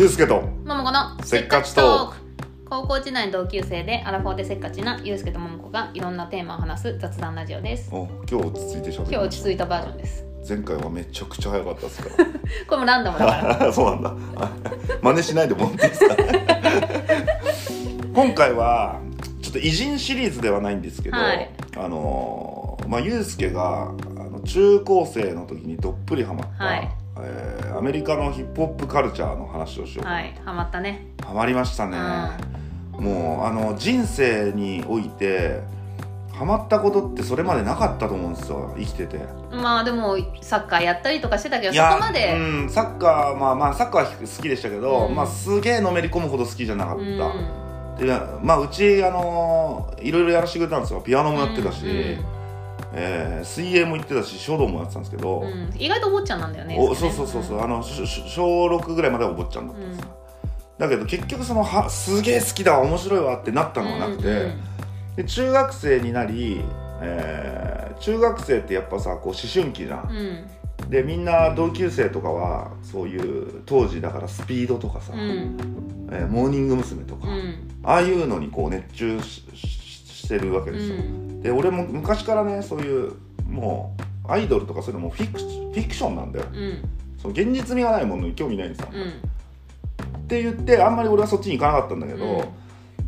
ゆうすけと。ももこのせっかちトーク。高校時代の同級生でアラフォーでせっかちなゆうすけとももこがいろんなテーマを話す雑談ラジオです。お今日落ち着いてしゃべ今日落ち着いたバージョンです。前回はめちゃくちゃ早かったですか これもランダムだから。ら そうなんだ。真似しないでもらっていいですか？今回はちょっと偉人シリーズではないんですけど、はい。あのーまあゆうすけがあの中高生の時にどっぷりハマった、はい。えーアメリカのヒップホップカルチャーの話をしようはいハマったね。ハマりましたね、もうあの人生においてハマったことってそれまでなかったと思うんですよ生きてて。まあでもサッカーやったりとかしてたけどそこまで。うん、サッカーまあまあサッカーは好きでしたけど、うん。まあすげえのめり込むほど好きじゃなかっうん。た、でまあうちあのいろいろやらせてくれたんですよ。ピアノもやってたし、うんえー水泳も行ってたし書道もやってたんですけど、うん。意外とお坊ちゃんなんだよねおそうそうそうそう、あの小6ぐらいまではお坊ちゃんだったんですよ、だけど結局そのはすげえ好きだわ面白いわってなったのがなくて、うん。で中学生になり、えー中学生ってやっぱさこう思春期じゃん、うん。でみんな同級生とかはそういう当時だからスピードとかさ、うん。えーモーニング娘。とか、うん。ああいうのにこう熱中しししてるわけうですよ、ん。で俺も昔からねそういうもうアイドルとかそういうのもフィクフィクションなんだよ。うん。その現実味がないものに興味ないんですよ、うん。って言ってあんまり俺はそっちに行かなかったんだけど、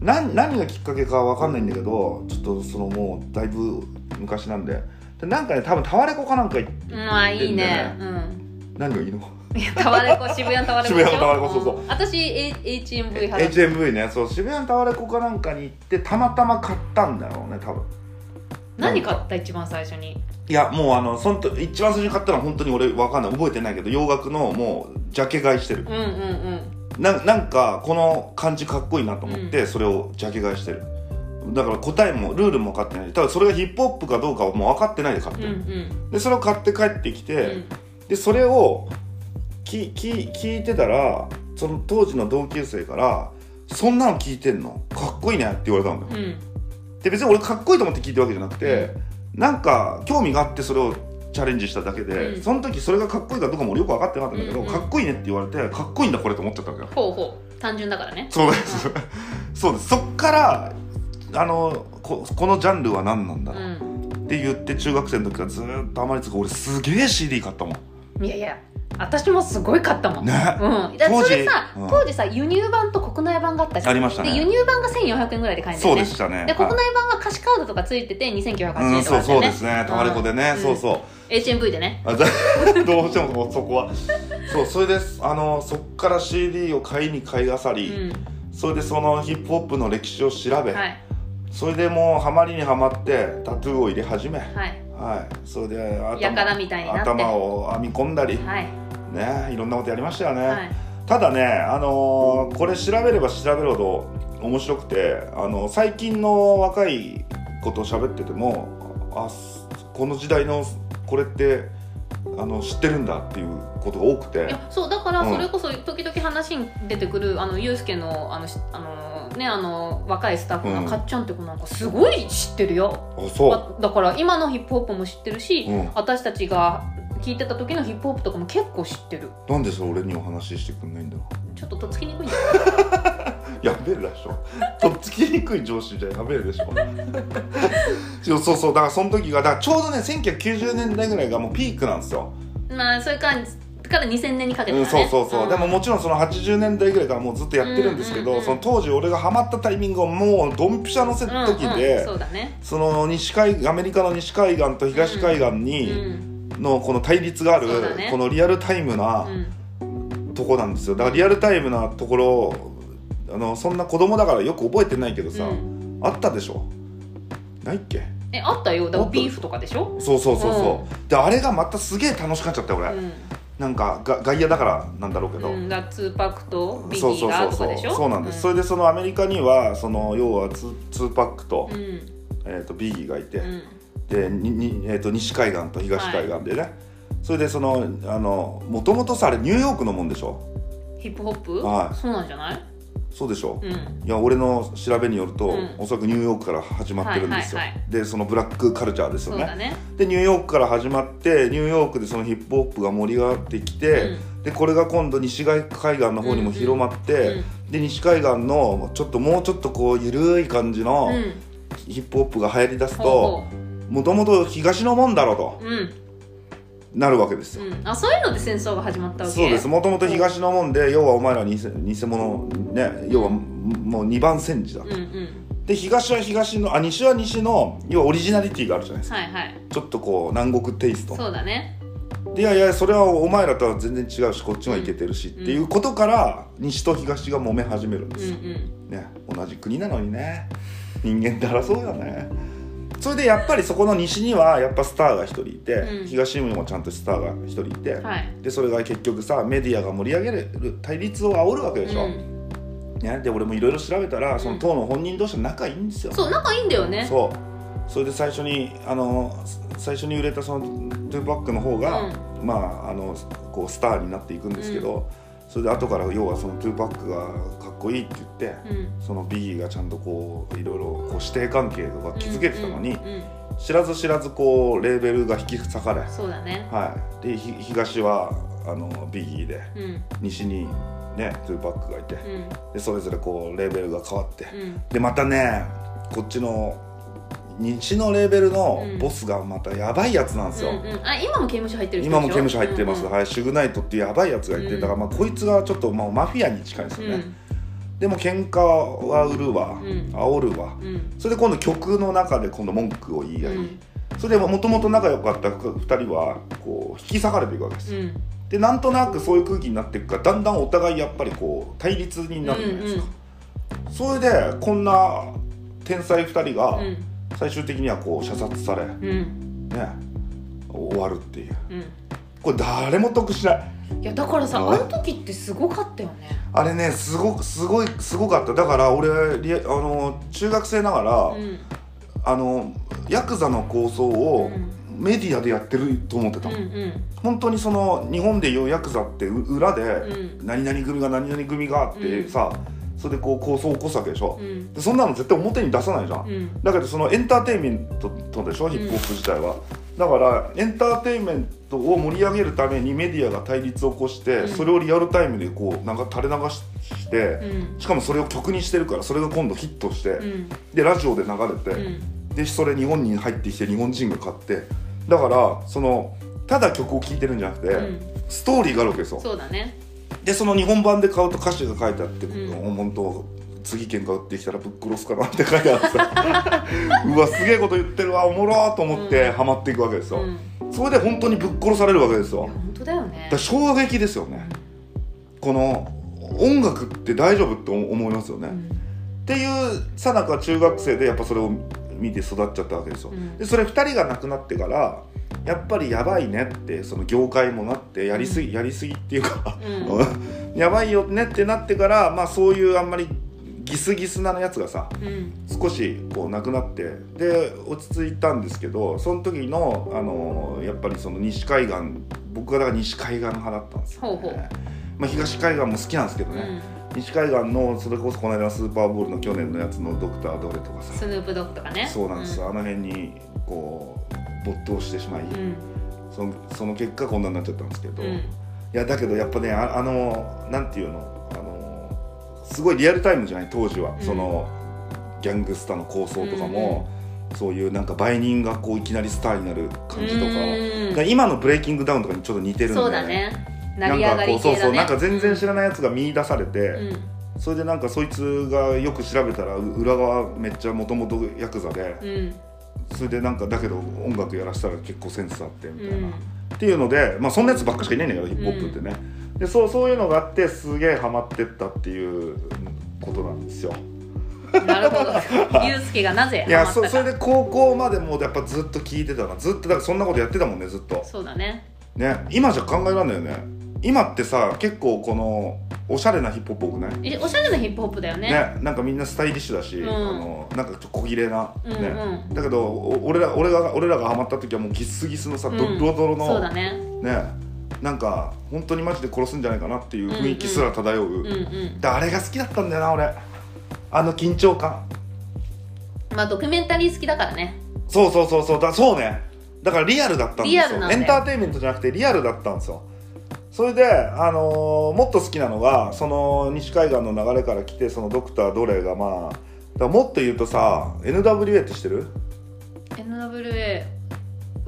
な何がきっかけかわかんないんだけどちょっとそのもうだいぶ昔なんで。でなんかね多分タワレコかなんか行ってうん。まあいいね。うん。何がいいの？タワレコ渋谷のタワレコ渋谷のタワレコそうそう。うん。私 HMV 派だ HMV ね。そう渋谷のタワレコかなんかに行ってたまたま買ったんだろうね多分。何買った一番最初に？いやもうあのそんと一番最初に買ったのは本当に俺わかんない。覚えてないけど洋楽のもうジャケ買いしてる。うんうんうん。ななんかこの感じかっこいいなと思って、それをジャケ買いしてる。だから答えもルールも分かってないただそれがヒップホップかどうかはもう分かってないで買ってうんうる、ん。でそれを買って帰ってきて、うん。でそれをきき聞いてたらその当時の同級生から「そんなの聞いてんの？かっこいいね」って言われたんだよ、うん。で別に俺かっこいいと思って聞いたわけじゃなくて、なんか興味があってそれをチャレンジしただけで、うん。その時それがかっこいいかどうかも俺よく分かってなかったんだけど、うんうん。かっこいいねって言われてかっこいいんだこれと思っちゃったわけよ。ほうほう。単純だからね。そうですそう。です。そっからあのここのジャンルは何なんだうろう、ん。って言って中学生の時からずーっとあまりつく俺すげえ CD 買ったもん。いやいや私もすごい買ったもん。ね。うん、だそれさ当時さ輸入版と国内版があったじゃん。ありましたねで輸入版が1400円ぐらいで買えるんだそうよねでしたね。で国内版は歌詞カードとかついてて2980うん、円とかだったよね。そうそうですね。タワレコでね、うん。そうそう。HMV でね。どうしてもそこは。そうそれであのそっから CD を買いに買いあさうり、ん。それでそのヒップホップの歴史を調べ、はい。それでもうハマりにはまってタトゥーを入れ始め。はい。はい。それで頭やからみたいになって。頭を編み込んだり。はいねいろんなことやりましたよね、はい。ただねあのーこれ調べれば調べるほど面白くてあの最近の若いことを喋っててもあすこの時代のこれってあの知ってるんだっていうことが多くて。そうだからうん。それこそ時々話に出てくるあのユうスケのあのしあのねあの若いスタッフうん。がかっちゃんって子なんかすごい知ってるよ、あそう。あだから今のヒップホップも知ってるし、うん。私たちが聞いてた時のヒップホップとかも結構知ってる。なんでそれ俺にお話ししてくんないんだろちょっととっつきにくい。んだうやべえでしょ。とっつきにくい上司じゃやべえでしょ。そうそうそう。だからその時がだからちょうどね1990年代ぐらいがもうピークなんですよ。まあそれからから2000年にかけてうん、そうそうそう、ん。でももちろんその80年代ぐらいからもうずっとやってるんですけど、うんうんうんその当時俺がハマったタイミングをもうドンピシャのせうん時で、うん。そうだね。その西海アメリカの西海岸と東海岸うに、んのこの対立がある、ね。このリアルタイムなうん。とこなんですよ。だからリアルタイムなところあのそんな子供だからよく覚えてないけどさ、うん。あったでしょ？ないっけ？えあったよ。だからビーフとかでしょ？そうそうそうそう、であれがまたすげえ楽しかっちゃったよ俺、うん。なんかが外野だからなんだろうけど、うん、だツーパックとビギそうそーがうそうそうとかでしょそうなんです、それでそのアメリカにはその要はツツーパックと,、うん。えー、とビギーがいて、うんでにに、えー、と西海岸と東海岸でね、それでそのあのもともとさあれニューヨークのもんでしょ？ヒップホップ？はい。そうなんじゃない？そうでしょ、うん。いや俺の調べによると、うん。おそらくニューヨークから始まってるんですよ、はいはいはでそのブラックカルチャーですよね。ね。でニューヨークから始まってニューヨークでそのヒップホップが盛り上がってきて、でこれが今度西海岸の方にも広まって、うん。で西海岸のちょっともうちょっとこう緩い感じのうん。ヒップホップが流行りだすほとうもともと東のもんだろうとなるわけですよ、うん。あそういうので戦争が始まったわけ？そうです。もともと東のもんで要はお前ら偽偽物ね要はもう二番煎じだと、うんうん。で東は東のあ西は西の要はオリジナリティがあるじゃないですか。はいはい。ちょっとこう南国テイスト。そうだね。でいやいやそれはお前らとは全然違うしこっちがいけてるし、うん。っていうことから西と東が揉め始めるんでうんうすよ、ん。ね同じ国なのにね。人間って争うよねそれでやっぱりそこの西にはやっぱスターが一人いて、うん。東にもちゃんとスターが一人いて、はい。でそれが結局さメディアが盛り上げる対立を煽るわけでしょ、うん。ね、で俺もいろいろ調べたらその当の本人同士は仲いいんですよ、そう仲いいんだよね。そう。それで最初にあの最初に売れたそのトゥーパックの方が、まああのこうスターになっていくんですけど、それで後から要はそのトゥーパックがかっこいいって言って、うん。そのビギーがちゃんとこういろいろこう師弟関係とか築けてたのに、うんうんうん。知らず知らずこうレーベルが引き裂かれ、そうだね。はい、でひ東はあのビギーでうん。西にねトゥーパックがいて、うんでそれぞれこうレーベルが変わって、うんでまたねこっちの西のレーベルのうん。ボスがまたやばいやつなんですよ、うんうん。あ今も刑務所入ってる人今も刑務所入ってます、うんうん。はい、シュグナイトっていうやばいやつがいて、うんだからまあこいつがちょっとまあマフィアに近いですよね、うん。でも喧嘩は売るわ、ん。煽るわ。うん。それで今度曲の中で今度文句を言い合い、うん。それでもともと仲良かった2人はこう引き裂かれていくわけです、うん。でなんとなくそういう空気になっていくからだんだんお互いやっぱりこう対立になるじゃないですか、それでこんな天才2人がうん最終的にはこう射殺され、ねうん。終わるっていう。うん。これ誰も得しない。いやだからさああの時ってすごかったよね。あれねすごくすごいすごかった。だから俺あの中学生ながら、うん。あのヤクザの構想をうん。メディアでやってると思ってたうんの、うん。本当にその日本でいうヤクザってう裏で、うん。何々組が何々組があってさ、それでこう構想を起こすわけでしょ、うん。でそんなの絶対表に出さないじゃん、うん。だけどそのエンターテインメントとでしょヒップホップ自体は、だからエンターテインメントを盛り上げるためにメディアが対立を起こして、うん。それをリアルタイムでこうなんか垂れ流して、うん。しかもそれを曲にしてるからそれが今度ヒットして、うん。でラジオで流れて、うん。でそれ日本に入ってきて日本人が買ってだからそのただ曲を聴いてるんじゃなくて、うん。ストーリーがあるわけですよ。そうだねでその日本版で買うと歌詞が書いてあって、うん。本当次喧嘩売ってきたらぶっ殺すかなって書いてあってさ。うわすげえこと言ってるわおもろーと思ってうん。ハマっていくわけですよ、うん。それで本当にぶっ殺されるわけですよ。本当だよね。だ衝撃ですよね。この音楽って大丈夫って思いますよね、うん。っていうさなか中学生でやっぱそれを見て育っちゃったわけですよ、うん。でそれ2人が亡くなってからやっぱりやばいねってその業界もなってやりすぎ、やりすぎっていうかうん。やばいよねってなってからまあそういうあんまりギスギスなやつがさうん。少しこうなくなってで落ち着いたんですけどその時のあのやっぱりその西海岸僕がだから西海岸派だったんですよ、ね、ほうほう。まあ、東海岸も好きなんですけどね、うん。西海岸のそれこそこの間のスーパーボールの去年のやつのドクター・ドレとかさ。スヌープドッグとかね。そうなんですよ、あの辺にこう没頭してしまい、うん。そのその結果こんなになっちゃったんですけど、いうん。やだけどやっぱねああのなんていうのあのすごいリアルタイムじゃない当時は、うん。そのギャングスターの構想とかも、そういうなんか売人がこういきなりスターになる感じとか,、うん。今のブレイキングダウンとかにちょっと似てるんでそうだね。成なんかこうそうそうなんか全然知らないやつが見出されて、うん。それでなんかそいつがよく調べたらう裏側めっちゃもともとヤクザで、うんそれでなんかだけど音楽やらせたら結構センスあってみたいな、うん。っていうのでまあそんなやつばっかしかいないんだけどヒップホップってね、でそうそういうのがあってすげえハマってったっていうことなんですよ。なるほど。ユうスケがなぜいやそそれで高校までもうやっぱずっと聞いてたなずっとだからそんなことやってたもんねずっと。そうだね。ね今じゃ考えられないよね。今ってさ結構このおしゃれなヒップホップ多くない？えおしゃれなヒップホップだよね。ね、なんかみんなスタイリッシュだし、うん。あのなんかちょっと小切れな、ねうん。うだけどお俺ら俺が俺らがハマった時はもうギスギスのさ、うん。ドロドロのそうだね。ね。なんか本当にマジで殺すんじゃないかなっていう雰囲気すら漂う、うんうん。であれが好きだったんだよな俺。あの緊張感。まあドキュメンタリー好きだからね。そうそうそうそう。だそうね。だからリアルだったんですよ。エンターテインメントじゃなくてリアルだったんですよそれで、あのーもっと好きなのがその西海岸の流れから来てそのドクター・ドレがまあだもっと言うとさ NWA って知ってる？NWA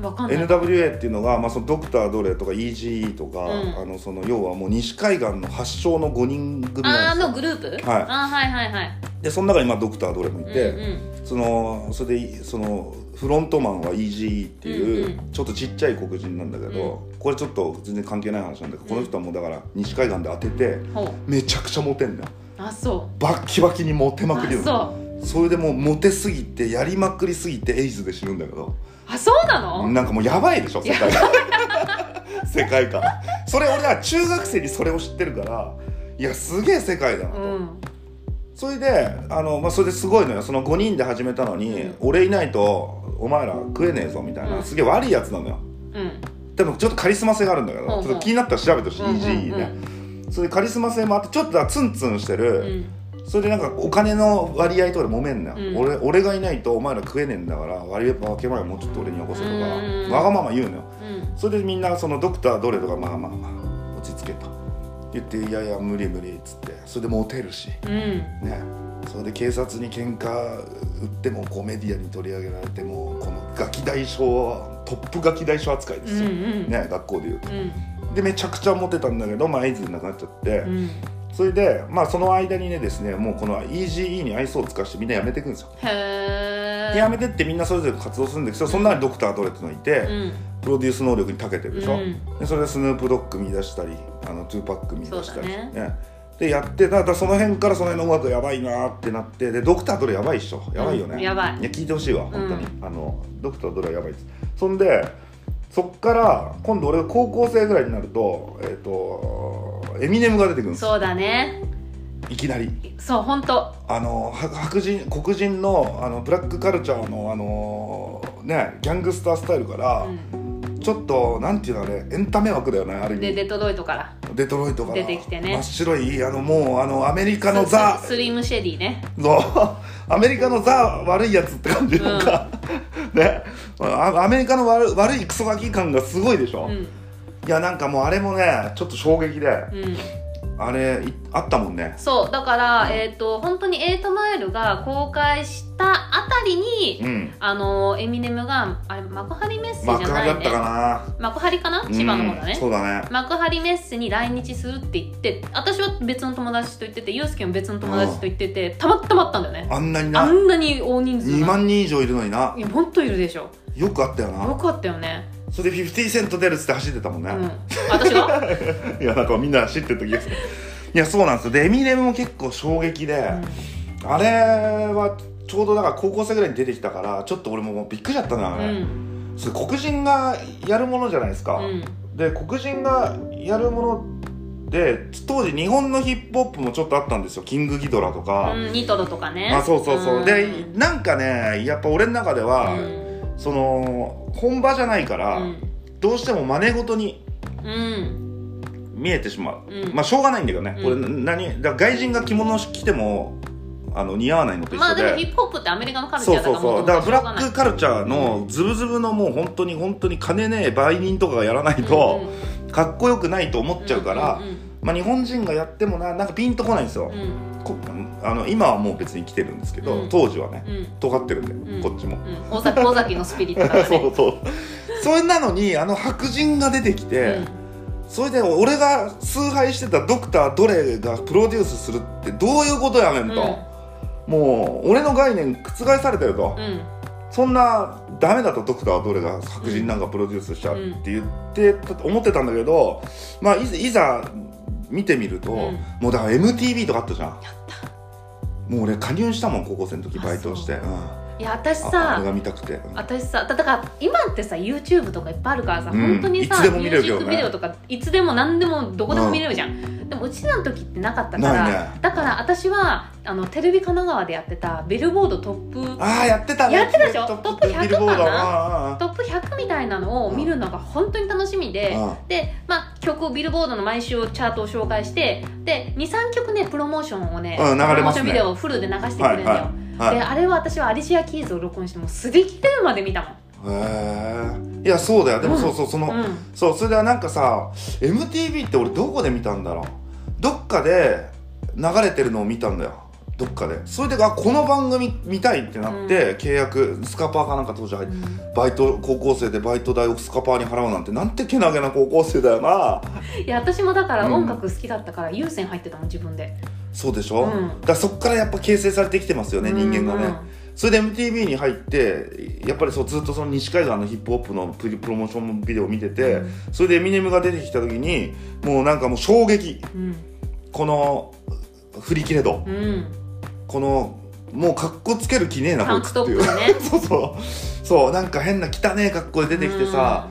わかんない。NWA っていうのが、まあ、そのドクター・ドレとか EGE とか、うん。あのその要はもう西海岸の発祥の5人組あなんですよ。ーのグループ？はい。あーはいはいはい。でその中にまあドクター・ドレもいて、うんうん。そのそれでそのフロントマンは EGE っていう、ちょっとちっちゃい黒人なんだけど、これちょっと全然関係ない話なんだけど、この人はもうだから西海岸で当ててめちゃくちゃモテんだよ。あそバッキバキにモテうまくりよあそう。それでもうモテすぎてやりまくりすぎてエイズで死ぬんだけど。あそうなの？なんかもうやばいでしょ世界観。世界観。それ俺は中学生にそれを知ってるからいやすげえ世界だなと、うんそれであの、まあ、それですごいのよ。その5人で始めたのに、うん。俺いないとお前ら食えねえぞみたいな、うん。すげえ悪いやつなのよ。うん。でもちょっとカリスマ性があるんだけど、ちょっと気になったら調べてほしい、うん EG ね、それでカリスマ性もあってちょっとツンツンしてうる、ん。それでなんかお金の割合とかで揉めんのよ、うん。俺俺がいないとお前ら食えねえんだから割合分け前もうちょっと俺によこせとか、うん。わがまま言うのよ。うん。それでみんなそのドクターどれとかまあまあまあ落ち着けと言っていやいや無理無理っつってそれでモテるし。うん。ね。それで警察に喧嘩売ってもこうメディアに取り上げられてもこのガキ大将はトップガキ大将扱いでうんうすよ、ん。ね学校でいうと。うん。でめちゃくちゃモテたんだけどまあエイズで亡くなっちゃって、うんそれでまあその間にねですねもうこの Eazy-E に愛想を尽かしてみんな辞めていくんですよ。へえで辞めてってみんなそれぞれ活動するんですけどその中にドクター・ドレっていうのがいて、うん。プロデュース能力に長けてるでしょ、うん。でそれでスヌープドッグ見出したりあのトゥーパック見出したりそうだね。でやってただからその辺からその辺の音楽やばいなってなってでドクター・ドレやばいっしょ。やばいよね、うんやばい。や聞いてほしいわ本当に、あのドクター・ドレはやばいですそんでそっから今度俺が高校生ぐらいになるとえっ、とエミネムが出てくるんですそうだね。いきなり。そう本当。あのは白人黒人のあのブラックカルチャーのあのねギャングスタースタイルから、うん。ちょっとなんていうのあれエンタメ枠だよねある意味。でデトロイトから。デトロイトから。出てきてね。真っ白いあのもうあのアメリカのザススリムシェディね。そう。アメリカのザ悪いやつって感じなん。か、ね。あアメリカの悪悪いクソガキ感がすごいでしょ、いうんやなんかもうあれもねちょっと衝撃でうん。あれいあったもんね。そうだからえっ、と本当にエイトマイルが公開したあたりに、うん。あのエミネムがあれ幕張メッセじゃ幕ないね。張だったかな。幕張かな？千葉の方だね。うん、そうだね。幕張メッセに来日するって言って私は別の友達と行っててユうスケも別の友達と行っててたまたまあったんだよね。あんなにあなんなに大人数2が万人以上いるのにな。いやもっといるでしょ。よくあったよな。よかったよねそれで50セント出るっつって走ってたもんね、うん。私が、いやなんかみんな走ってる時ですいやそうなんですよ。でエミネムも結構衝撃で、あれはちょうどだから高校生ぐらいに出てきたからちょっと俺ももうびっくりだったなあれ、うん。それ黒人がやるものじゃないですか、うん。で黒人がやるもので当時日本のヒップホップもちょっとあったんですよ。キングギドラとか、うん、ニトロとかね。あそうそうそう、ん。でなんかねやっぱ俺の中では、うんその本場じゃないから、うん。どうしても真似事にうん。見えてしまう、うん。まあしょうがないんだけどね、うん。これ何だ外人が着物を着てもあの似合わないのと一緒で、まあでもヒップホップってアメリカのカルチャーだからそうそうそう。だからブラックカルチャーうのズブズブのもう本当に本当に金ねえ売人とかがやらないとかっこよくないと思っちゃうから、うんまあ、日本人がやってもななんかピンとこないんですよ、うん。こあの今はもう別に来てるんですけど、うん。当時はねうん。尖ってるんで、うん。こっちも、うん、大崎大崎のスピリットだからそねうそう。それなのにあの白人が出てきて、それで俺が崇拝してたドクター・ドレがプロデュースするってどういうことやねんと、もう俺の概念覆されてると、そんなダメだとドクター・ドレが白人なんかプロデュースしちゃうって言ってた思ってたんだけど、まあいざいざ見てみると、うん。もうだから MTV とかあったじゃん。もう俺加入したもん高校生の時バイトして、うん、いや私されが見たくて、うん私さだだから今ってさ YouTube とかいっぱいあるからさ、うん。本当にさね。ミュージックビデオとかいつでも何でもどこでも見れるじゃん、でもうちらの時ってなかったからね。だから私はあのテレビ神奈川でやってたビルボードトップああやってたね。やってたでしょ？トップトップ100ビルボード。かなトップ100みたいなのを見るのが本当に楽しみで、あで、まあ、曲をビルボードの毎週チャートを紹介してで23曲ねプロモーションをね,、プロモーションビデオをフルで流してくれるんだよ、はいはい。であれは私はアリシア・キーズを録音してもう擦り切れるまで見たもん。へえいやそうだよ。でもうん。そうそうその、うん。そうそれでなんかさ MTV って俺どこで見たんだろう？どっかで流れてるのを見たんだよ。どっかで。それであこの番組見たいってなって、契約スカパーかなんか当時入って、バイト高校生でバイト代をスカパーに払うなんてなんてけなげな高校生だよな。いや私もだからうん。音楽好きだったから優先入ってたもん自分で、そうでしょ、うん。だからそっからやっぱ形成されてきてますよね、人間がね、うんそれで MTV に入ってやっぱりそうずっとその西海岸のヒップホップのプリプロモーションビデオを見てて、うん。それでエミネムが出てきた時にもうなんかもう衝撃。うん。この振り切れ度。うん。このもう格好つける気ねえなタンクトップでね。そうそう。そうなんか変な汚ねえ格好で出てきてさ、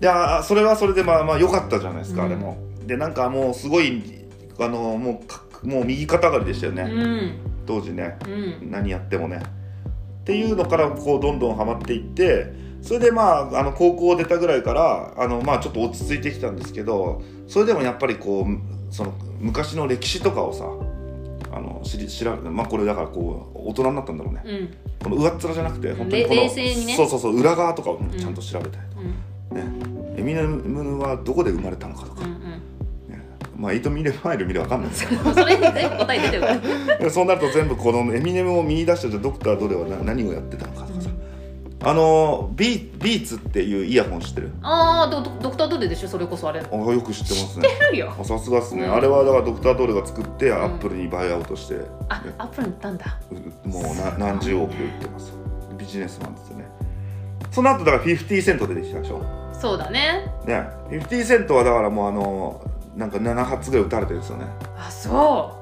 いやそれはそれでまあまあ良かったじゃないですか、うん。あれも。でなんかもうすごいあのもうかもう右肩上がりでしたよね、当時ね。うん。何やってもねっていうのからこうどんどんハマっていってそれでまああの高校出たぐらいからあのまあちょっと落ち着いてきたんですけどそれでもやっぱりこうその昔の歴史とかをさあの知り調べまあこれだからこう大人になったんだろうね。うん。この上っ面じゃなくて本当にこのね。そうそうそう裏側とかをちゃんと調べたりうん。ね。エミネムはどこで生まれたのかとか、うんまあ8ミリマイル見れば分かんない。んですけそれに全部答え出てるから。どそうなると全部このエミネムを見出してじゃあドクターどれはな何をやってたのかとかさ、あのビビーツっていうイヤホン知ってる？ああドドクタードレでしょ？それこそあれ。あよく知ってますね。出るよ。あさすがっすね、うん。あれはだからドクタードレが作って、ん。アップルにバイアウトして、ね。あアップルに行ったんだ。うもうな何十億で売ってます。ビジネスマンですよね。その後だから50セント出てきたでしょ？そうだね。ね。50セントはだからもうあのなんか7発ぐらい撃たれてるんですよね。あそ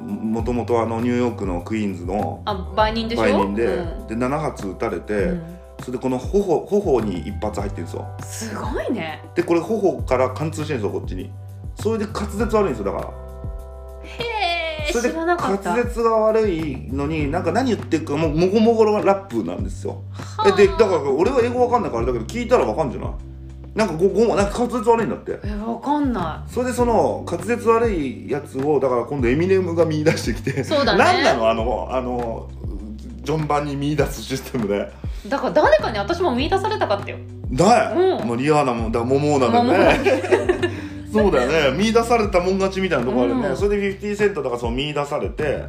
う。もともとあのニューヨークのクイーンズのあ売人でしょ？売人で,、うん。で7発撃たれて、うん。それでこの頬頬に一発入ってるんですよ。すごいね。でこれ頬から貫通してるんですよこっちに。それで滑舌悪いんですよだから。へえそれで知らなかった。滑舌が悪いのになんか何言ってるかもうもごもごのラップなんですよ。でだから俺は英語わかんないからあれだけど聞いたらわかんじゃない？なんかごごもなんか滑舌悪いんだって。えわかんなそれでその滑舌悪いやつをだから今度エミネムが見出してきてそうだね。何なの？あのあの順番に見出すシステムで。いだから誰かに私も見出されたかったよ。だよ、うん。もうリアーナもだモモーナでね。そうだよね。見出されたもん勝ちみたいなところあるよね、うん。それで50セントだからその見出されて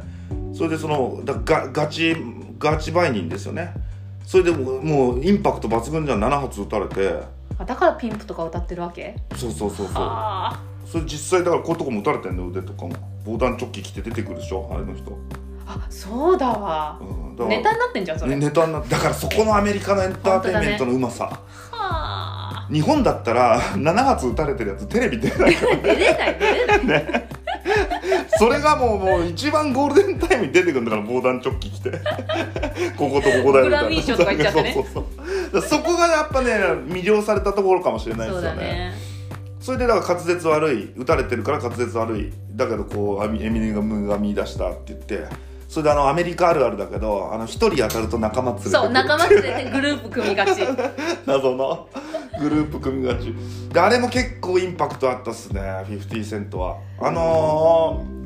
それでそのだがガチガチ売人ですよね。それでもうもうインパクト抜群じゃん。7発撃たれてあだからピンプとか歌ってるわけ？そうそうそうそう。あ。それ実際だからこういうとこも撃たれてんの？腕とかも防弾チョッキ着て出てくるでしょ？あれの人、あそうだわ。うん、だからネタになってんじゃんそれ、ネタになだからそこのアメリカのエンターテインメントのうまさ、はあ日本だったら7発撃たれてるやつテレビ出ないから出れない出れない。それがもうもう一番ゴールデンタイムに出てくるんだから防弾チョッキ着て。こことここだよみたいな。グラミー賞とか言っちゃってね。そうそうそう そこがやっぱね魅了されたところかもしれないですよね。それでだから滑舌悪い打たれてるから滑舌悪い。だけどこうエミネムが見出したって言って。それであのアメリカあるあるだけどあの一人当たると仲間連れてそう仲間連れてグループ組みがち。謎の。グループ組みがち。であれも結構インパクトあったっすね。50セントは。あのー、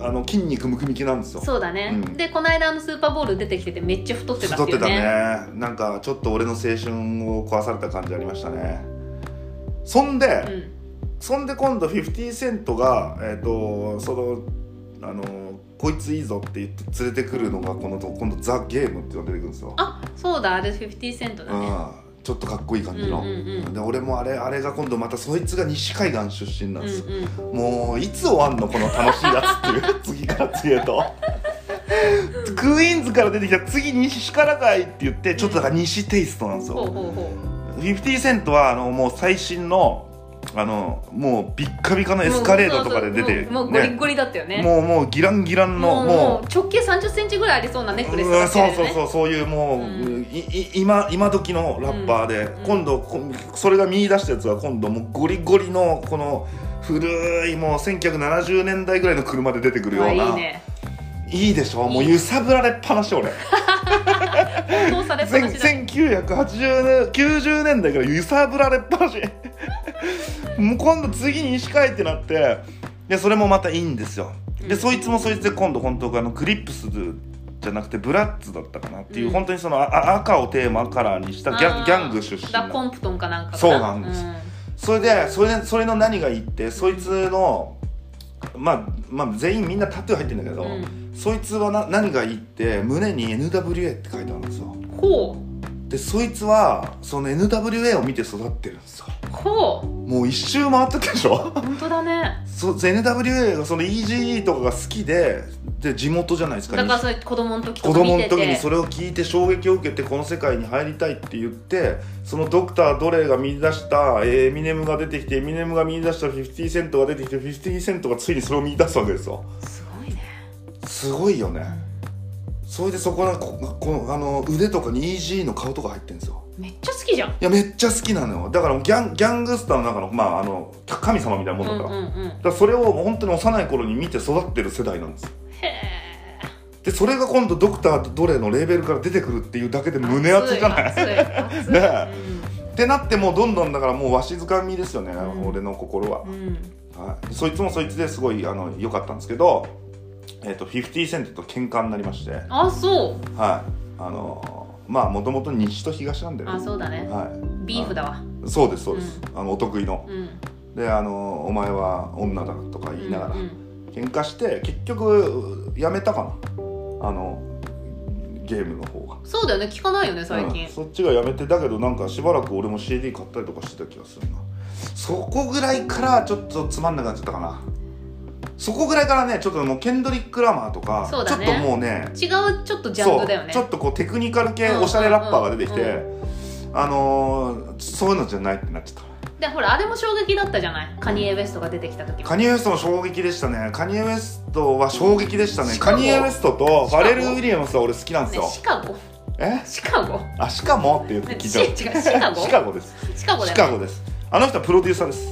あの筋肉ムキムキなんですよ。そうだね、うん。でこの間あのスーパーボール出てきててめっちゃ太ってたっていう太ってたね。ねなんかちょっと俺の青春を壊された感じありましたね。そんで、うん。そんで今度50セントがえっ、とそのあのこいついいぞって言って連れてくるのがこの今度ザ・ゲームっていうのが出てくるんですよ。あそうだ。あれ50セントだね。うんちょっとかっこいい感じの、うんうんうん。で俺もあれあれが今度またそいつが西海岸出身なんうんですよ、うんもういつ終わんのこの楽しいやつっていう 次から次へと。クイーンズから出てきた次西からかいって言ってちょっとだから西テイストなんですよ、ほうほうほ50セントはあのもう最新のあのもうビッカビカのうエスカレードとかで出てもうゴリね。ゴリだったよね。もうもうギランギランのもう直径3 0センチぐらいありそうなネックレスうんそうそううそうそういうもう、うん。いい今今時のラッパーで、うん今度こそれが見出したやつは今度もうゴリゴリのこの古いもう1970年代ぐらいの車で出てくるようないいね。いいでしょ？もう揺さぶられっぱなし俺。翻弄されっぱなしだ。1980年90年代から揺さぶられっぱなし もう今度次に石川ってなってでそれもまたいいんですよ。でそいつもそいつで今度本当あのクリップスじゃなくてブラッツだったかなっていう、うん。本当にそのあ赤をテーマカラーにしたギャギャング出身ダ・なコンプトンかなんかかそうなんです。うそれでそれでそれの何がいいってそいつのまあまあ全員みんなタトゥー入ってるんだけど、うん。そいつはな何がいいって胸に NWA って書いてあるんですよ。ほでそいつはその NWA を見て育ってるんですよ。うほう。もう一周回ってたでしょ？本当だね。そ NWA がその EGE とかが好きでで地元じゃないですか。だからそれ子供の時と子か見てて。供の時にそれを聞いて衝撃を受けてこの世界に入りたいって言ってそのドクター・ドレイが見出したエミネムが出てきてエミネムが見出した50セントが出てきて50セントがついにそれを見出すわけですよ。すごいね。すごいよね。それでそこのここのあの腕とかに EG の顔とか入ってるんですよめっちゃ好きじゃん。いやめっちゃ好きなのよ。だからギャンギャングスターの中のまああの神様みたいなもんだから、うんうんうん。だからそれを本当に幼い頃に見て育ってる世代なんです。よへでそれが今度ドクターとドレイのレーベルから出てくるっていうだけで胸熱じゃない？熱い熱い。熱 いねってなってもうどんどんだからもうわしづかみですよね、うん。俺の心は。う、ん。うんはい、そいつもそいつですごいあの良かったんですけど、えー、と50セントと喧嘩になりまして。はいあそう。あのまあもともと西と東なんだよあそうだね。はビーフだわ。い、そうですそうです、あのお得意の。うん。であの「お前は女だ」とか言いながら、うんうん。喧嘩して結局やめたかな。あのゲームの方が。そうだよね。聞かないよね最近。うん、そっちがやめてだけどなんかしばらく俺も CD 買ったりとかしてた気がするな。そこぐらいからちょっとつまんなくなっちゃったかなそこぐらいからねちょっともうケンドリック・ラマーとか、ね。ちょっともうね違うちょっとジャンルだよねちょっとこうテクニカル系うんおしゃれラッパーが出てきて、うんあのーそういうのじゃないってなっちゃっでほらあれも衝撃だったじゃない？カニエ・ウエストが出てきた時たカニエ・ウエストも衝撃でしたね。カニエ・ウエストは衝撃でしたね。シカニエ・ウエストとファレル・ウィリアムスは俺好きなんですねよ、シカゴ。え？シカゴ。あシカモって言って聞いた。違うシカゴ？シカゴです。シカゴです。あの人はプロデューサーです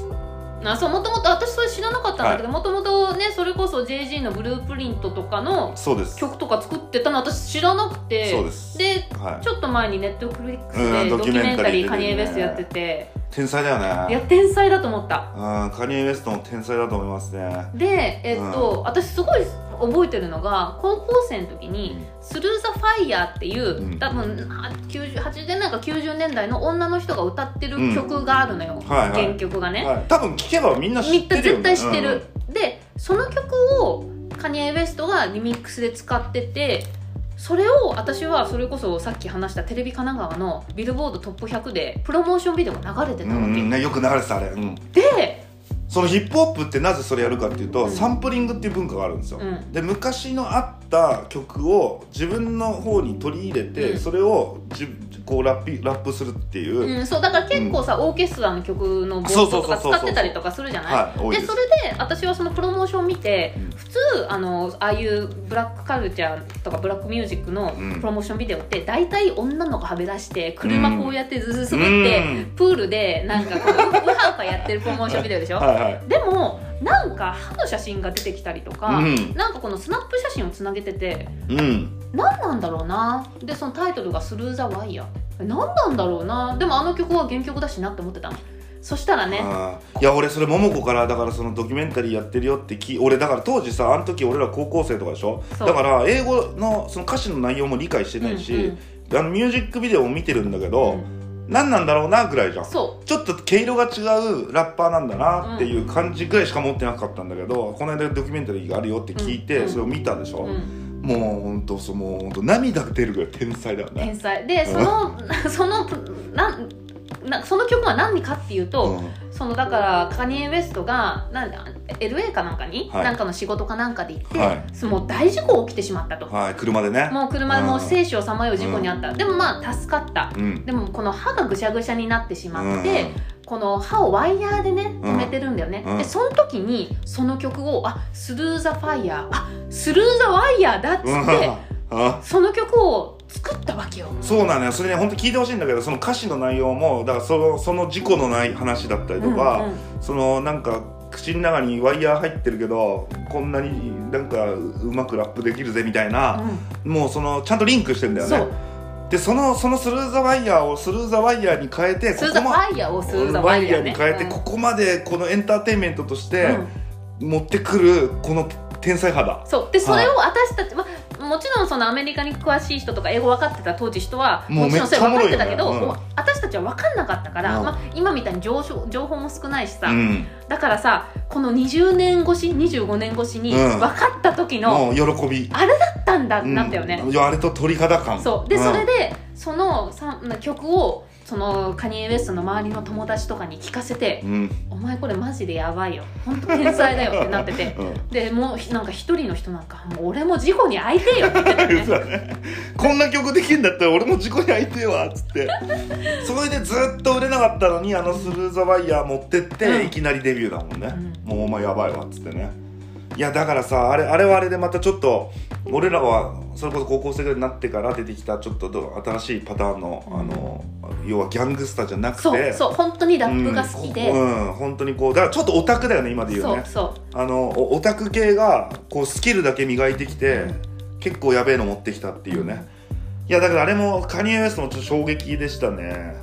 あそうもともと私それ知らなかったんだけどもともとねそれこそ JG のブループリントとかのそうです。曲とか作ってたの私知らなくてそうです。ではい。ちょっと前にネットフリックスうんでドキュメンタリードカニエ・ウエストやってて。天才だよね。いや天才だと思った。うんカニエ・ウエストも天才だと思いますね。でえっと、私すごい覚えてるのが高校生の時にうん「スルー・ザ・ファイヤー」っていう、うん。多分あ90 80年代か90年代の女の人が歌ってる曲があるのよ、はいはい。原曲がね、はい、多分聞けばみんな知ってるよ、ね、絶対知ってる、でその曲をカニエ・ウエストがリミックスで使っててそれを私はそれこそさっき話したテレビ神奈川のビルボードトップ100でプロモーションビデオが流れてうん、たわけ、うん。ね、よく流れてたあれ、うん、で、そのヒップホップってなぜそれやるかっていうと、うん。サンプリングっていう文化があるんですよ、うん、で昔のあった曲を自分の方に取り入れて、うん。それをじこうラッピラップするっていう、うん、そうだから結構さ、オーケストラの曲の冒頭とか使ってたりとかするじゃない？はい多いでそれで私はそのプロモーションを見てうん。普通あのああいうブラックカルチャーとかブラックミュージックのうん。プロモーションビデオって大体女の子はべ出して車こうやってズズズって、うん。プールでなんかこうウハウハやってるプロモーションビデオでしょ？はいはい。でもなんか歯の写真が出てきたりとか、うん。なんかこのスナップ写真をつなげててうん何なんだろうな。でそのタイトルが「スルー・ザ・ワイヤー」何なんだろうな。でもあの曲は原曲だしなって思ってたの。そしたらね。いや俺それ桃子からだからそのドキュメンタリーやってるよってき俺だから当時さあの時俺ら高校生とかでしょ。だから英語のその歌詞の内容も理解してないし、うんあのミュージックビデオも見てるんだけど、うん。何なんだろうなぐらいじゃん。そちょっと毛色が違うラッパーなんだなっていう感じぐらいしか持ってなかったんだけど、この間ドキュメンタリーがあるよって聞いて、うん。それを見たでしょ、う、うん、もうほんとそうもうほんと涙が出るぐらい天才だよね。天才。でその そのなんなその曲は何かっていうと、そのだからカニエ・ウエストがなんだ LA かなんかに、はい。なんかの仕事かなんかで行って、はい。そのもう大事故起きてしまったと、うんはい。車でね。もう車でもう生死をさまよう事故にあった、でもまあ助かった。うん。でもこの歯がぐしゃぐしゃになってしまって、うんこの歯をワイヤーでね止めてるんだよね、うん。でその時にその曲を「あスルー・ザ・ファイヤー」あ「スルー・ザ・ワイヤー」だっつって、その曲を作ったわけよ。そうなのよ。それね本当聞いてほしいんだけどその歌詞の内容もだからそのその事故のない話だったりとか、うんうん。そのなんか口の中にワイヤー入ってるけどこんなになんかうまくラップできるぜみたいな、もうそのちゃんとリンクしてんだよね。そうでそのそのスルーザワイヤーをスルーザワイヤーに変えてスーザフまァイヤーをスーザワイヤーね。に変えて、うんここまでこのエンターテインメントとしてうん持ってくるこの天才肌。そう。でそれを私たち、まあ、もちろんそのアメリカに詳しい人とか英語分かってた当時人はもちろんそれ分かってたけど、めっちゃおもろいよね私たちは分かんなかったから、うん。まあ、今みたいに情報情報も少ないしさ、うん。だからさこの20年越し25年越しにうん。分かった時の、喜び。あれだったんだってなったよね、あれと鳥肌感。そう。で、ん。それでそのさ曲をそのカニエ・ウエストの周りの友達とかに聞かせてうん「お前これマジでやばいよ。本当天才だよ」って なってて。うん。でもうなんか一人の人なんか「もう俺も事故に遭いてえよ」って言ってたよねね。こんな曲できんだったら俺も事故に遭いてえわっつって。それでずっと売れなかったのにあのスルーザワイヤー持ってって、うん。いきなりデビューだもんね、うもうお前やばいわっつってねいやだからさあれあれはあれでまたちょっと俺らはそれこそ高校生ぐらいになってから出てきたちょっとど新しいパターンの,、うん。あの要はギャングスターじゃなくてそうそう本当にラップが好きで、うん、うん本当にこうだからちょっとオタクだよね今で言うね。そうそあのおオタク系がこうスキルだけ磨いてきて、結構やべえの持ってきたっていうね。いやだからあれもカニエ・ウエストもちょっと衝撃でしたね。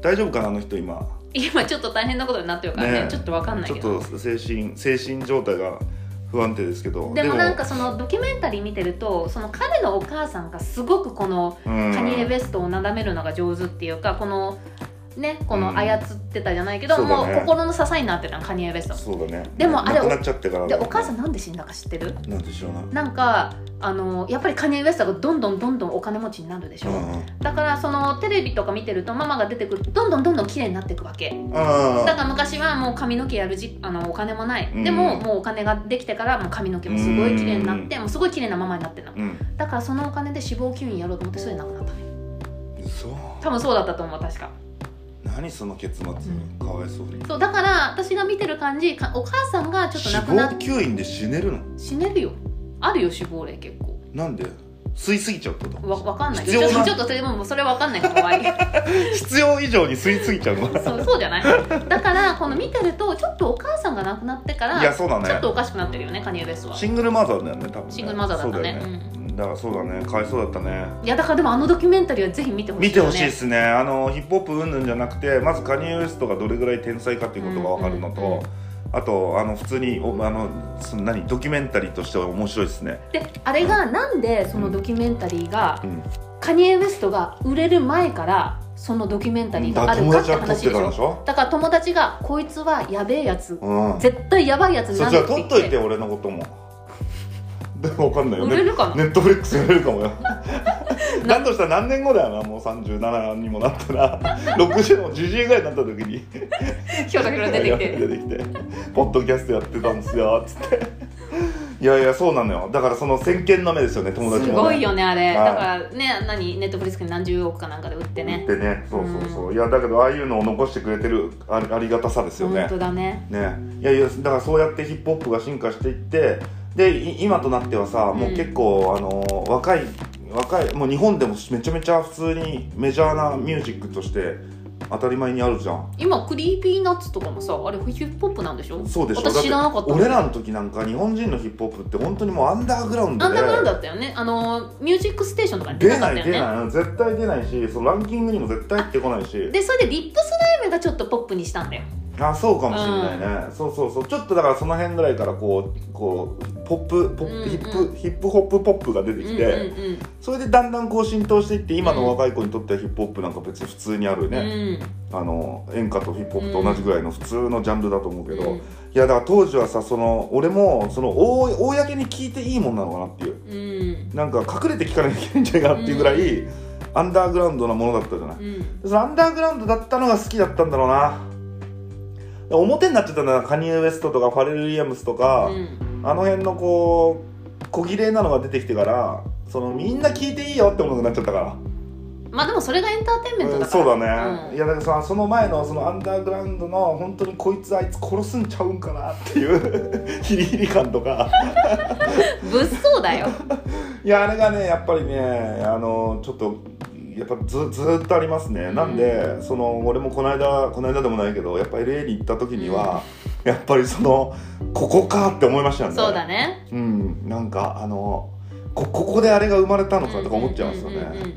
大丈夫かなあの人今。う今ちょっと大変なことになってるからね。ね。ちょっとわかんないちょっけどと精神精神状態が不安定ですけど。でもなんかそのドキュメンタリー見てるとその彼のお母さんがすごくこのうん。カニエ・ウエストをなだめるのが上手っていうかこのねこうん。の操ってたじゃないけど、そうだね。もう心の支えになってたのカニエ・ウエスト。そうだね。でもあれ亡くなっちゃってからでお母さんなんで死んだか知ってる？なんでしょうななんかあのやっぱりカニエ・ウエストがどんどんどんどんお金持ちになるでしょ、うんだからそのテレビとか見てるとママが出てくるとどんどんどんどん綺麗になっていくわけ。うんだから昔はもう髪の毛やるじあのお金もない、うんでももうお金ができてからもう髪の毛もすごい綺麗になって、もうすごい綺麗なママになってるの。うん。だからそのお金で脂肪吸引やろうと思ってそれでなくなったの嘘。多分そうだったと思う確か何その結末、かわいそうに。そうだから私が見てる感じかお母さんがちょっと亡くなっ死亡吸引で死ねるの？死ねるよ。あるよ死亡例結構。なんで？吸いすぎちゃうってこと？わわかんない。必ちょっとちょっとそれもそれわかんない。から怖い。必要以上に吸いすぎちゃうの？そうそうじゃない。だからこの見てるとちょっとお母さんが亡くなってからいやそうだね。ちょっとおかしくなってるよねカニエ・ウエストは。シングルマザーだよね多分ね。シングルマザーだったね。そうだよね、だからそうだねかわいそうだったね。いやだからでもあのドキュメンタリーはぜひ見てほしい見てほしいですね。あのヒップホップうんぬんじゃなくてまずカニエ・ウエストがどれぐらい天才かっていうことが分かるのと、うんうんうんあとあの普通におあのその何ドキュメンタリーとしては面白いですね。であれがなんでそのドキュメンタリーが、うん。カニエ・ウエストが売れる前からそのドキュメンタリーがあるかって話でしょ？だから友達がこいつはやべえやつ。うん。絶対やばいやつにそっちはなるって言っ撮っといて俺のこともでも分かんないよね。ネットフリックスやれるかもよ。だとしたら何年後だよなもう37にもなったら。60もじじいぐらいになった時に。ひょろひょろ出てきて。出てきて。ポッドキャストやってたんですよつって。いやいやそうなのよ。だからその先見の目ですよね友達も、ね、すごいよねあれ。はい。だからね何？ネットフリックスに何十億かなんかで売ってね。でね。そうそうそう、いやだけどああいうのを残してくれてるありありがたさですよね。本当だね。ね。いやいやだからそうやってヒップホップが進化していってでい今となってはさもう結構、あの若い若いもう日本でもめちゃめちゃ普通にメジャーなミュージックとして当たり前にあるじゃん。今クリーピーナッツとかもさあれヒップホップなんでしょ？そうでしょ？私知らなかった俺らの時なんか日本人のヒップホップって本当にもうアンダーグラウンドで。アンダーグラウンドだったよね。あのミュージックステーションとかに出出ななかったよね。い出ない。絶対出ないしそのランキングにも絶対入ってこないし。でそれでリップスライムがちょっとポップにしたんだよあそうかもしれないね、そうそうそう。ちょっとだからその辺ぐらいからこうこうポップポップ、うんうん。ヒップヒップホップポップが出てきて、うんうんそれでだんだんこう浸透していって今の若い子にとってはヒップホップなんか別に普通にあるうん。ね、あの演歌とヒップホップと同じぐらいの普通のジャンルだと思うけど、うん。いやだから当時はさその俺もその公公に聞いていいもんなのかなっていう。うん。なんか隠れて聞かなきゃいけないんじゃないかなっていうぐらい、アンダーグラウンドなものだったじゃない、うん。そのアンダーグラウンドだったのが好きだったんだろうな表になっちゃったんだなカニエ・ウエストとかファレル・ウィリアムスとか、うん。あの辺のこう小綺麗なのが出てきてからそのみんな聞いていいよって思うようになっちゃったから。まあでもそれがエンターテインメントだから。うんそうだね、うん。いやだからさその前のそのアンダーグラウンドの本当にこいつあいつ殺すんちゃうんかなっていうヒリヒリ感とか。物騒だよ。いやあれがねやっぱりねあのちょっとやっぱずずーっとありますね、なんでその俺もこの間この間でもないけどやっぱ LA に行った時には、やっぱりそのここかって思いましたよね。そうだね。うん。なんかあのこここであれが生まれたのかとか思っちゃうんですよね、うんうんうん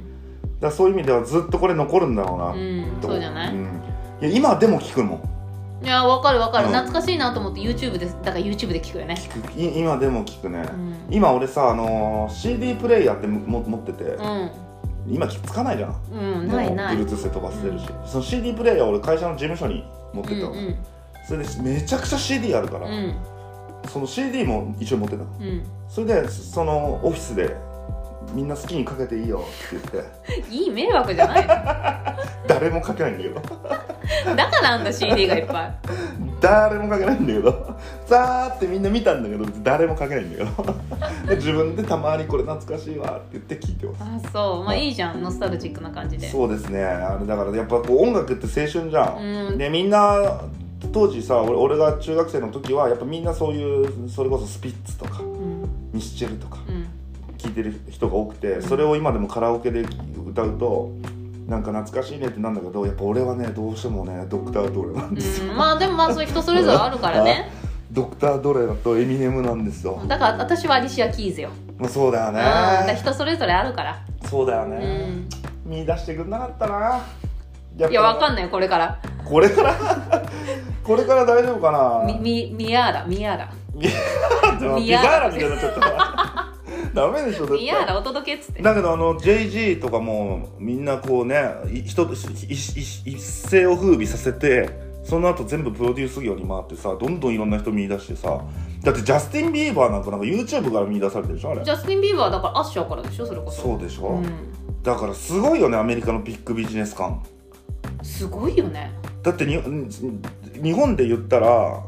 だそういう意味ではずっとこれ残るんだろうな、うん。そうじゃない、ん。いや今でも聞くもん。いやわかるわかる、うん。懐かしいなと思って YouTube でだから YouTube で聞くよね。聞く。い今でも聞くね、うん、今俺さあの CD プレイヤーっても持ってて、うん今つかないじゃん。うん、ないない。Bluetooth で飛ばせてるし、その CD プレイヤー俺会社の事務所に持ってったの、うんうん。それでめちゃくちゃ CD あるから、うん。その CD も一応持ってたの。うん。それでそのオフィスでみんな好きにかけていいよ。って言っていい迷惑じゃないの。誰もかけないんだけど。だからあんだ CD がいっぱい。誰もかけないんだけど。さーってみんな見たんだけど誰もかけないんだけど。で自分でたまにこれ懐かしいわって言って聞いてます。あそう。まあい。いじゃん。ノスタルジックな感じで。そうですね。あれだからやっぱこう音楽って青春じゃん、うん。でみんな当時さ俺俺が中学生の時はやっぱみんなそういうそれこそスピッツとかうん。ミスチルとかうん聴いてる人が多くてそれを今でもカラオケで歌うとなんか懐かしいねってなんだけどやっぱ俺はねどうしてもねドクター・ドレなんですよ、うん、まあでもまあそういう人それぞれあるからね。ドクター・ドレとエミネムなんですよ、だから私はアリシア・キーズよ、まあ、そうだようん、人それぞれあるから、そうだようね、ん、見出してくんなかったな。いやわかんんないこれから。これから？これから大丈夫かな？みみミヤーラミヤーラミミヤーラヤーラみたいになっちゃったダメでしょ絶対。ミヤーラお届けっつって。だけどあの JG とかもみんなこうねい人いい一世を風靡させてその後全部プロデュース業に回ってさどんどんいろんな人見出してさだってジャスティン・ビーバーなんかなんか YouTube から見出されてるでしょあれ。ジャスティン・ビーバーだからアッシャーからでしょそれこそ。そうでしょ、うん、だからすごいよねアメリカのビッグビジネス感。すごいよね。だってに日本で言ったら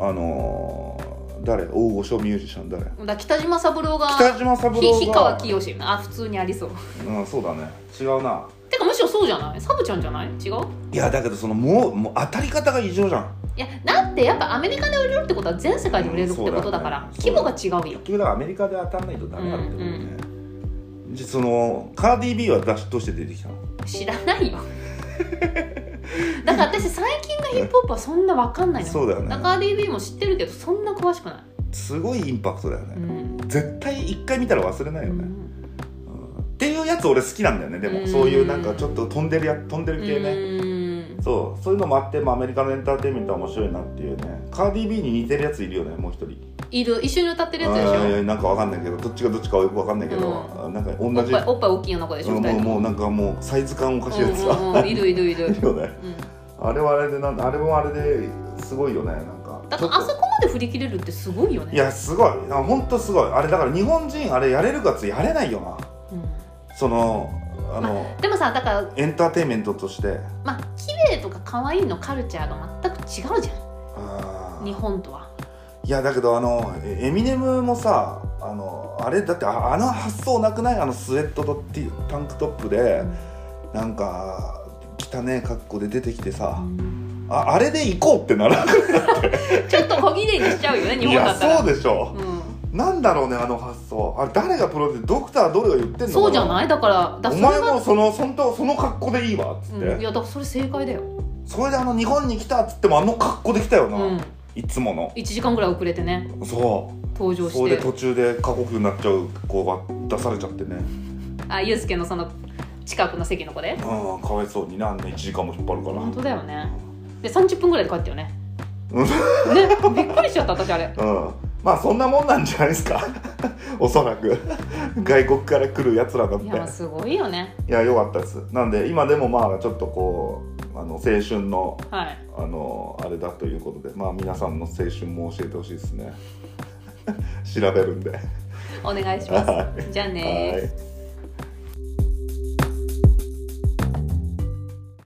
あのー誰？大御所ミュージシャン誰？だ北島三郎が北島三郎が。ひ氷川きよし。あ普通にありそう。うんそうだね。違うな。てかむしろそうじゃない？サブちゃんじゃない？違う？いやだけどそのもうもう当たり方が異常じゃん。いやだってやっぱアメリカで売れるってことは全世界で売れるってことだから、うん規模が違うよ。結局だからアメリカで当たらないとダメだってことね、じゃそのカーディー・ビーは出しどうして出てきたの？知らないよ だから私最近のヒップホップはそんな分かんないのそうだよね。だから DB も知ってるけどそんな詳しくない、すごいインパクトだよね、うん。絶対一回見たら忘れないよね、うん。うん。っていうやつ俺好きなんだよね。でも、うん。そういうなんかちょっと飛んでるや飛んでる系ね、うん。そう。そういうのもあって、まあ、アメリカのエンターテインメントは面白いなっていうね。カーディー・ビーに似てるやついるよねもう一人いる一緒に歌ってるやつでしょ？なんかわかんないけどどっちがどっちかはよくわかんないけど、うなんか同おっじおっぱい大きい女の子でしょ、うんも。もうもうなんかもうサイズ感おかしいやつが、うんうんうんいるいるいる、いるよね。うん、あれはあれでなんあれもあれですごいよねなんか。だからあそこまで振り切れるってすごいよね。いやすごい。あ本当すごい。あれだから日本人あれやれるかつやれないよな。うん。そのあの、でもさだからエンターテインメントとして。まあ綺麗とか可愛いのカルチャーが全く違うじゃん。日本とはいやだけどあのエエミネムもさあのあれだってああの発想なくない？あのスウェットとティタンクトップでなんか汚ねえ格好で出てきてさああれで行こうってなら ちょっと小綺麗にしちゃうよね日いや本だったら。そうでしょ。うん。なんだろうねあの発想。あれ誰がプロデュースドクターどれが言ってんのそうじゃない？だからだお前もそのそのその格好でいいわっつって、うん、いやだからそれ正解だよ、それであの日本に来たっつってもあの格好で来たよな、うん、いつもの。1時間ぐらい遅れてね。そ登場して。うそれで途中で過酷になっちゃう子が出されちゃってね。あユうスケのその近くの席の子で？うんかわいそうにねあんな1時間も引っ張るから。本当だよね。で30分ぐらいで帰ったよね。うん。ねびっくりしちゃった私あれ。うんまあそんなもんなんじゃないですか。おそらく。外国から来るやつらだって。いやすごいよね。いやよかったです。なんで今でもまあちょっとこうあの青春のはい。あのあれだということでまあ皆さんの青春も教えてほしいですね。調べるんで。お願いします。はじゃあね